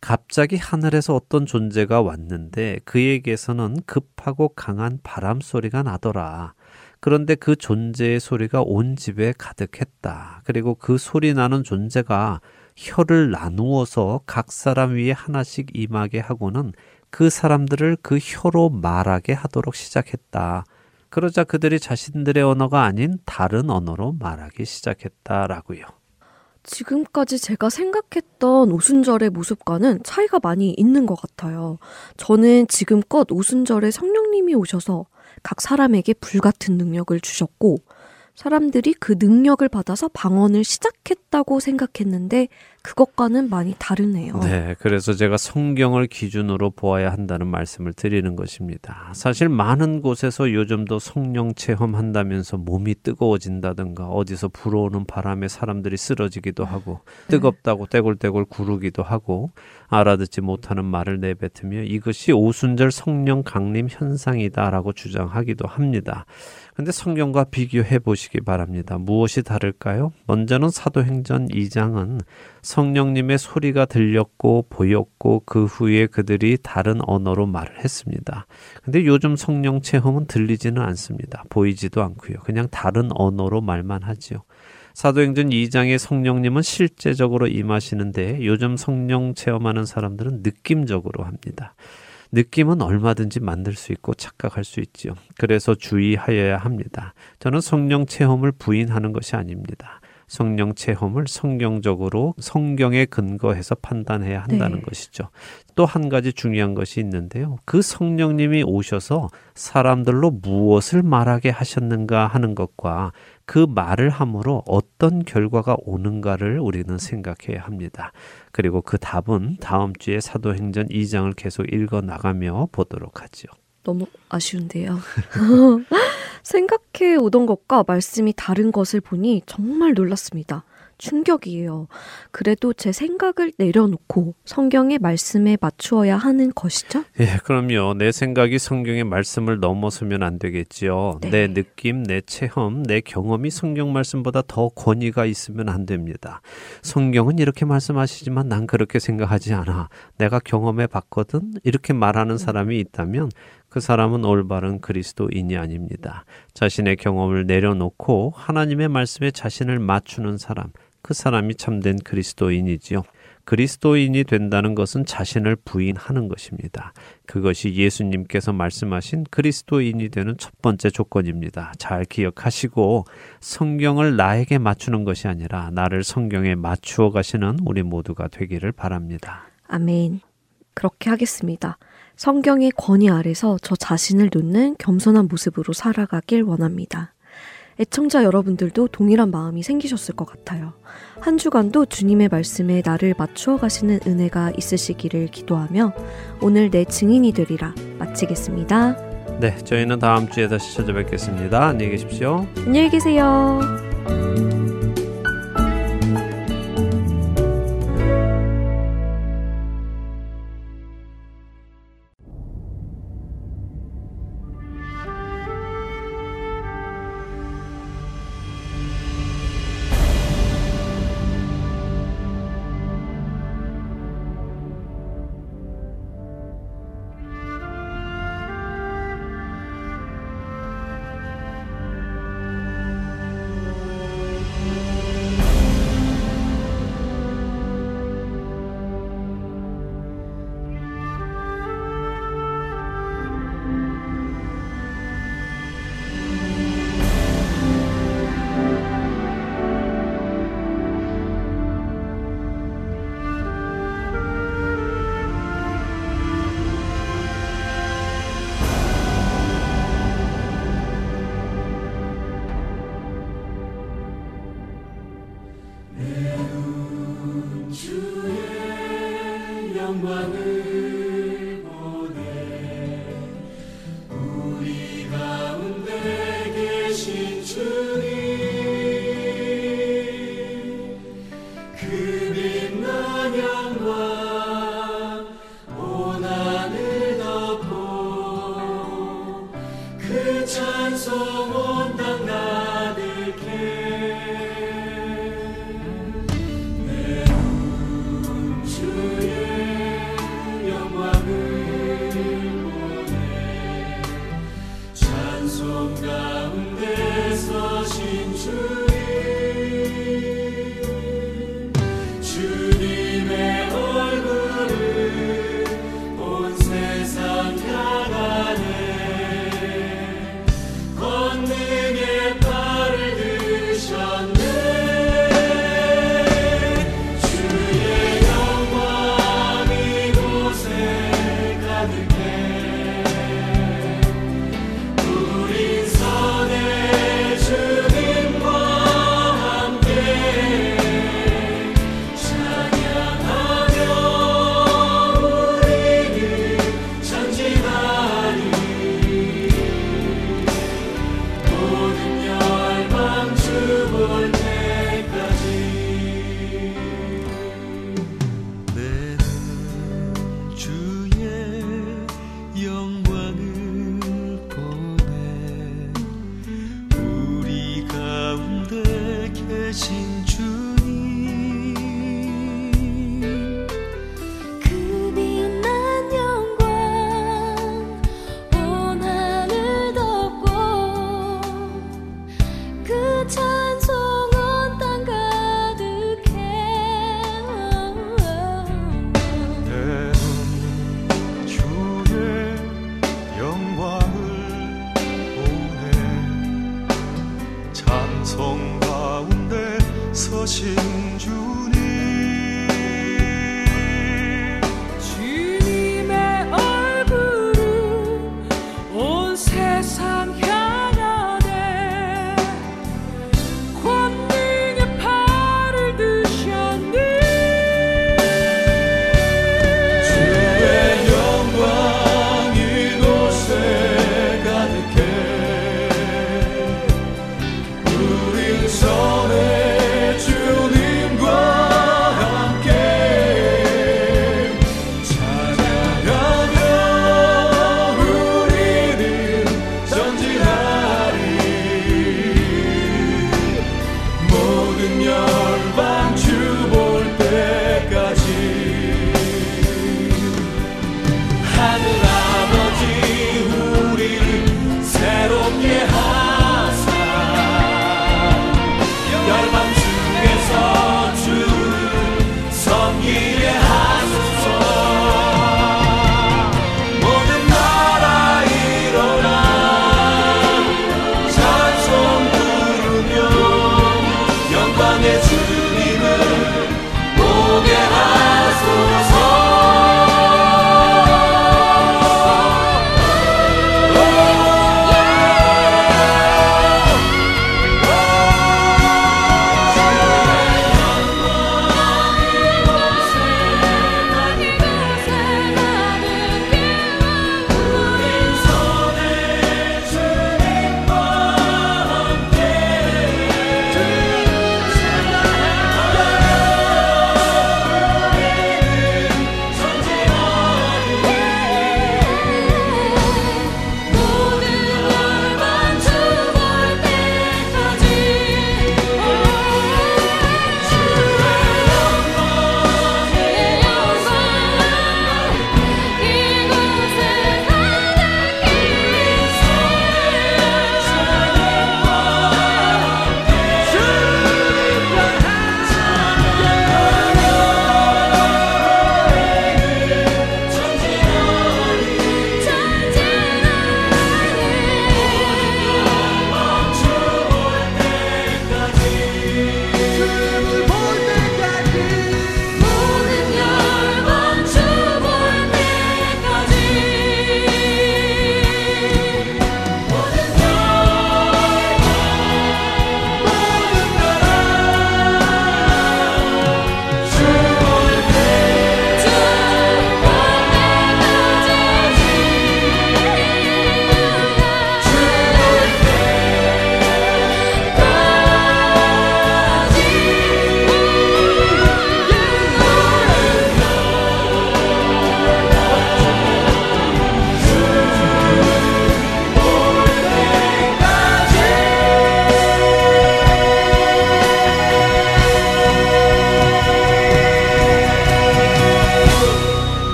갑자기 하늘에서 어떤 존재가 왔는데 그에게서는 급하고 강한 바람 소리가 나더라. 그런데 그 존재의 소리가 온 집에 가득했다. 그리고 그 소리 나는 존재가 혀를 나누어서 각 사람 위에 하나씩 임하게 하고는 그 사람들을 그 혀로 말하게 하도록 시작했다. 그러자 그들이 자신들의 언어가 아닌 다른 언어로 말하기 시작했다라고요. 지금까지 제가 생각했던 오순절의 모습과는 차이가 많이 있는 것 같아요. 저는 지금껏 오순절에 성령님이 오셔서 각 사람에게 불같은 능력을 주셨고, 사람들이 그 능력을 받아서 방언을 시작했다고 생각했는데, 그것과는 많이 다르네요. 네, 그래서 제가 성경을 기준으로 보아야 한다는 말씀을 드리는 것입니다. 사실 많은 곳에서 요즘도 성령 체험한다면서 몸이 뜨거워진다든가 어디서 불어오는 바람에 사람들이 쓰러지기도 하고 뜨겁다고 떼굴떼굴 구르기도 하고 알아듣지 못하는 말을 내뱉으며 이것이 오순절 성령 강림 현상이다라고 주장하기도 합니다. 근데 성경과 비교해 보시기 바랍니다. 무엇이 다를까요? 먼저는 사도행전 2장은 성령님의 소리가 들렸고 보였고 그 후에 그들이 다른 언어로 말을 했습니다. 근데 요즘 성령 체험은 들리지는 않습니다. 보이지도 않고요. 그냥 다른 언어로 말만 하지요. 사도행전 2장의 성령님은 실제적으로 임하시는데 요즘 성령 체험하는 사람들은 느낌적으로 합니다. 느낌은 얼마든지 만들 수 있고 착각할 수 있지요. 그래서 주의하여야 합니다. 저는 성령 체험을 부인하는 것이 아닙니다. 성령 체험을 성경적으로 성경에 근거해서 판단해야 한다는 네. 것이죠. 또 한 가지 중요한 것이 있는데요. 그 성령님이 오셔서 사람들로 무엇을 말하게 하셨는가 하는 것과 그 말을 함으로 어떤 결과가 오는가를 우리는 생각해야 합니다. 그리고 그 답은 다음 주에 사도행전 2장을 계속 읽어 나가며 보도록 하죠. 너무 아쉬운데요. 생각해 오던 것과 말씀이 다른 것을 보니 정말 놀랐습니다. 충격이에요. 그래도 제 생각을 내려놓고 성경의 말씀에 맞추어야 하는 것이죠? 예, 그럼요. 내 생각이 성경의 말씀을 넘어서면 안 되겠지요. 네. 내 느낌, 내 체험, 내 경험이 성경 말씀보다 더 권위가 있으면 안 됩니다. 성경은 이렇게 말씀하시지만 난 그렇게 생각하지 않아. 내가 경험해 봤거든. 이렇게 말하는 사람이 있다면 그 사람은 올바른 그리스도인이 아닙니다. 자신의 경험을 내려놓고 하나님의 말씀에 자신을 맞추는 사람, 그 사람이 참된 그리스도인이지요. 그리스도인이 된다는 것은 자신을 부인하는 것입니다. 그것이 예수님께서 말씀하신 그리스도인이 되는 첫 번째 조건입니다. 잘 기억하시고 성경을 나에게 맞추는 것이 아니라 나를 성경에 맞추어 가시는 우리 모두가 되기를 바랍니다. 아멘. 그렇게 하겠습니다. 성경의 권위 아래서 저 자신을 놓는 겸손한 모습으로 살아가길 원합니다. 애청자 여러분들도 동일한 마음이 생기셨을 것 같아요. 한 주간도 주님의 말씀에 나를 맞추어 가시는 은혜가 있으시기를 기도하며 오늘 내 증인이 되리라 마치겠습니다. 네, 저희는 다음 주에 다시 찾아뵙겠습니다. 안녕히 계십시오. 안녕히 계세요.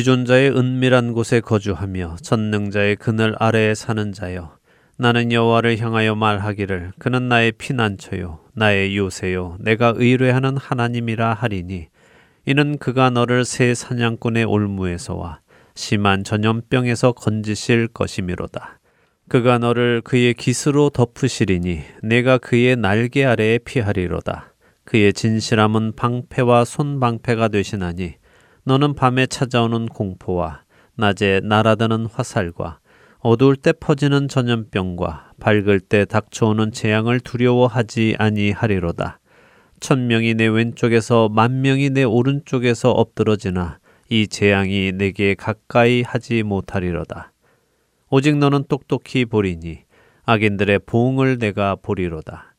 지존자의 은밀한 곳에 거주하며 전능자의 그늘 아래에 사는 자여 나는 여호와를 향하여 말하기를 그는 나의 피난처요 나의 요새요 내가 의뢰하는 하나님이라 하리니 이는 그가 너를 새 사냥꾼의 올무에서와 심한 전염병에서 건지실 것이미로다. 그가 너를 그의 깃으로 덮으시리니 내가 그의 날개 아래에 피하리로다. 그의 진실함은 방패와 손방패가 되시나니 너는 밤에 찾아오는 공포와 낮에 날아드는 화살과 어두울 때 퍼지는 전염병과 밝을 때 닥쳐오는 재앙을 두려워하지 아니하리로다. 천 명이 내 왼쪽에서 만 명이 내 오른쪽에서 엎드러지나 이 재앙이 내게 가까이 하지 못하리로다. 오직 너는 똑똑히 보리니 악인들의 보응을 내가 보리로다.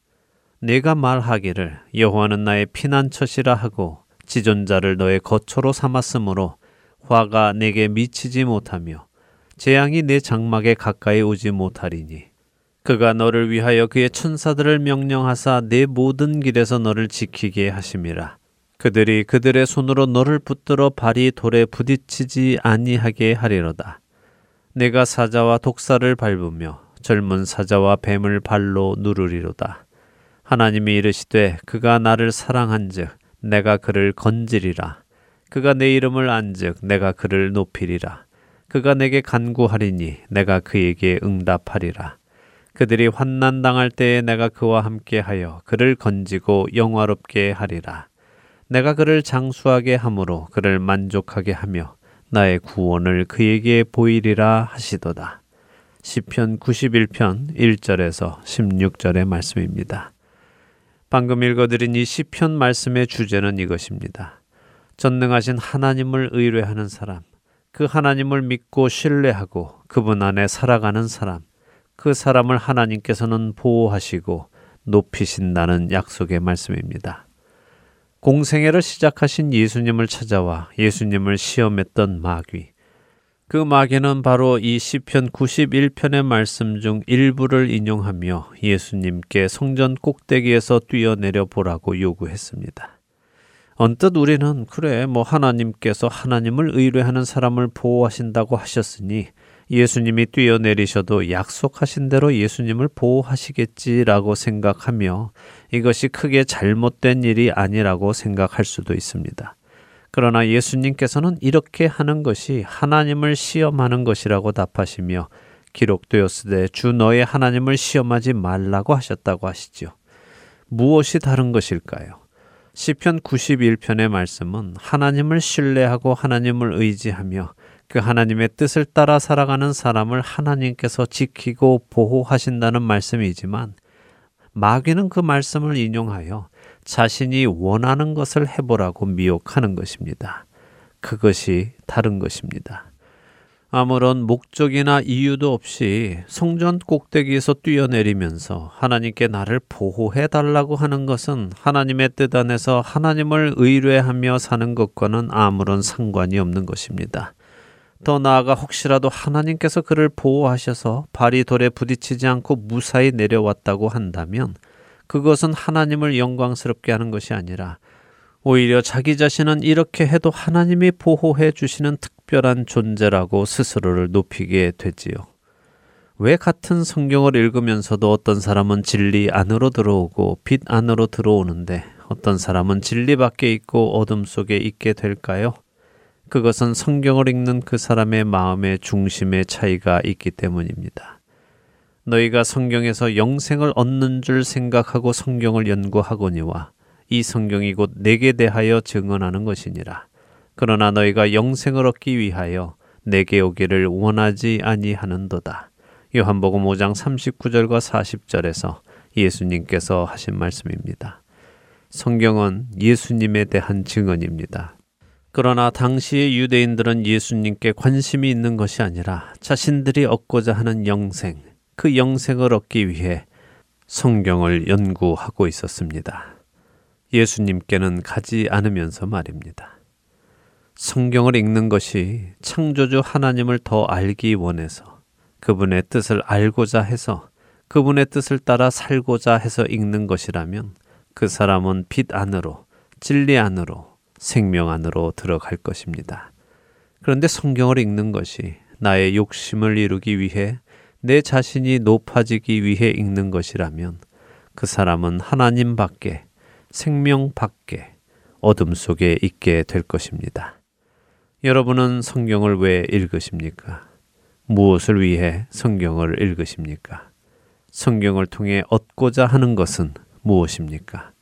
내가 말하기를 여호와는 나의 피난처시라 하고 지존자를 너의 거처로 삼았으므로 화가 내게 미치지 못하며 재앙이 내 장막에 가까이 오지 못하리니 그가 너를 위하여 그의 천사들을 명령하사 내 모든 길에서 너를 지키게 하심이라. 그들이 그들의 손으로 너를 붙들어 발이 돌에 부딪히지 아니하게 하리로다. 내가 사자와 독사를 밟으며 젊은 사자와 뱀을 발로 누르리로다. 하나님이 이르시되 그가 나를 사랑한즉 내가 그를 건지리라 그가 내 이름을 안즉 내가 그를 높이리라 그가 내게 간구하리니 내가 그에게 응답하리라 그들이 환난 당할 때에 내가 그와 함께 하여 그를 건지고 영화롭게 하리라 내가 그를 장수하게 함으로 그를 만족하게 하며 나의 구원을 그에게 보이리라 하시도다. 시편 91편 1절에서 16절의 말씀입니다. 방금 읽어드린 이 시편 말씀의 주제는 이것입니다. 전능하신 하나님을 의뢰하는 사람, 그 하나님을 믿고 신뢰하고 그분 안에 살아가는 사람, 그 사람을 하나님께서는 보호하시고 높이신다는 약속의 말씀입니다. 공생애를 시작하신 예수님을 찾아와 예수님을 시험했던 마귀. 그 마귀는 바로 이 시편 91편의 말씀 중 일부를 인용하며 예수님께 성전 꼭대기에서 뛰어내려 보라고 요구했습니다. 언뜻 우리는 그래 뭐 하나님께서 하나님을 의뢰하는 사람을 보호하신다고 하셨으니 예수님이 뛰어내리셔도 약속하신 대로 예수님을 보호하시겠지라고 생각하며 이것이 크게 잘못된 일이 아니라고 생각할 수도 있습니다. 그러나 예수님께서는 이렇게 하는 것이 하나님을 시험하는 것이라고 답하시며 기록되었으되 주 너의 하나님을 시험하지 말라고 하셨다고 하시지요. 무엇이 다른 것일까요? 시편 91편의 말씀은 하나님을 신뢰하고 하나님을 의지하며 그 하나님의 뜻을 따라 살아가는 사람을 하나님께서 지키고 보호하신다는 말씀이지만 마귀는 그 말씀을 인용하여 자신이 원하는 것을 해보라고 미혹하는 것입니다. 그것이 다른 것입니다. 아무런 목적이나 이유도 없이 성전 꼭대기에서 뛰어내리면서 하나님께 나를 보호해 달라고 하는 것은 하나님의 뜻 안에서 하나님을 의뢰하며 사는 것과는 아무런 상관이 없는 것입니다. 더 나아가 혹시라도 하나님께서 그를 보호하셔서 발이 돌에 부딪히지 않고 무사히 내려왔다고 한다면 그것은 하나님을 영광스럽게 하는 것이 아니라 오히려 자기 자신은 이렇게 해도 하나님이 보호해 주시는 특별한 존재라고 스스로를 높이게 되지요. 왜 같은 성경을 읽으면서도 어떤 사람은 진리 안으로 들어오고 빛 안으로 들어오는데 어떤 사람은 진리 밖에 있고 어둠 속에 있게 될까요? 그것은 성경을 읽는 그 사람의 마음의 중심의 차이가 있기 때문입니다. 너희가 성경에서 영생을 얻는 줄 생각하고 성경을 연구하거니와 이 성경이 곧 내게 대하여 증언하는 것이니라. 그러나 너희가 영생을 얻기 위하여 내게 오기를 원하지 아니하는도다. 요한복음 5장 39절과 40절에서 예수님께서 하신 말씀입니다. 성경은 예수님에 대한 증언입니다. 그러나 당시의 유대인들은 예수님께 관심이 있는 것이 아니라 자신들이 얻고자 하는 영생, 그 영생을 얻기 위해 성경을 연구하고 있었습니다. 예수님께는 가지 않으면서 말입니다. 성경을 읽는 것이 창조주 하나님을 더 알기 원해서 그분의 뜻을 알고자 해서 그분의 뜻을 따라 살고자 해서 읽는 것이라면 그 사람은 빛 안으로, 진리 안으로, 생명 안으로 들어갈 것입니다. 그런데 성경을 읽는 것이 나의 욕심을 이루기 위해 내 자신이 높아지기 위해 읽는 것이라면 그 사람은 하나님 밖에 생명 밖에 어둠 속에 있게 될 것입니다. 여러분은 성경을 왜 읽으십니까? 무엇을 위해 성경을 읽으십니까? 성경을 통해 얻고자 하는 것은 무엇입니까?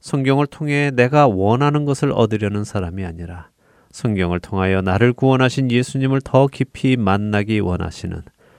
성경을 통해 내가 원하는 것을 얻으려는 사람이 아니라 성경을 통하여 나를 구원하신 예수님을 더 깊이 만나기 원하시는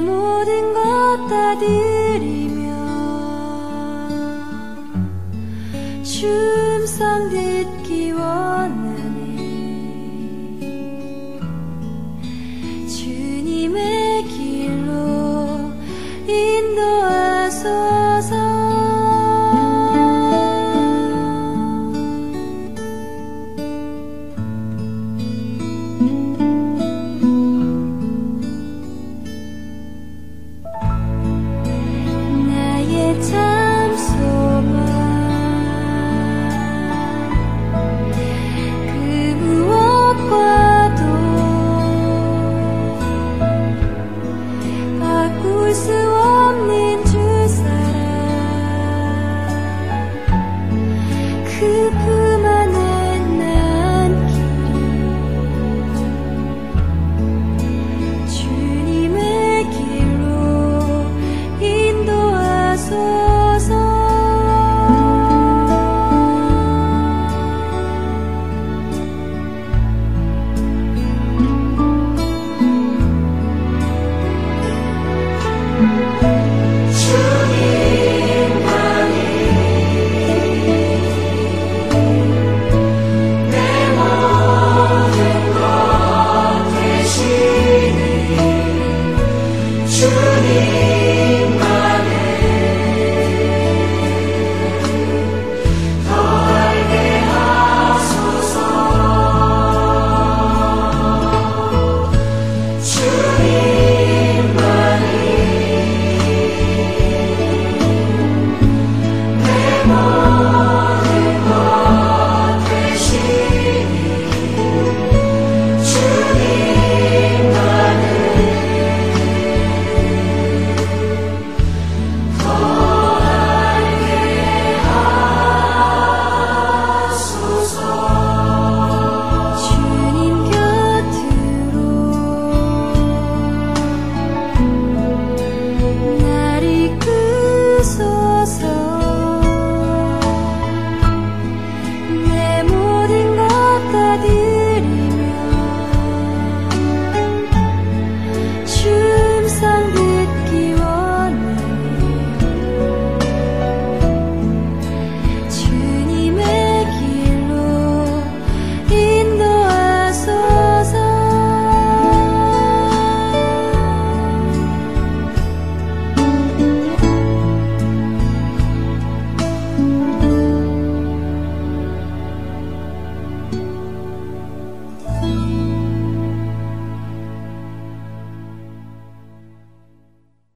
모든 것 다 드리며 춤성 듣기 원하니 주님의 길로 인도하소서.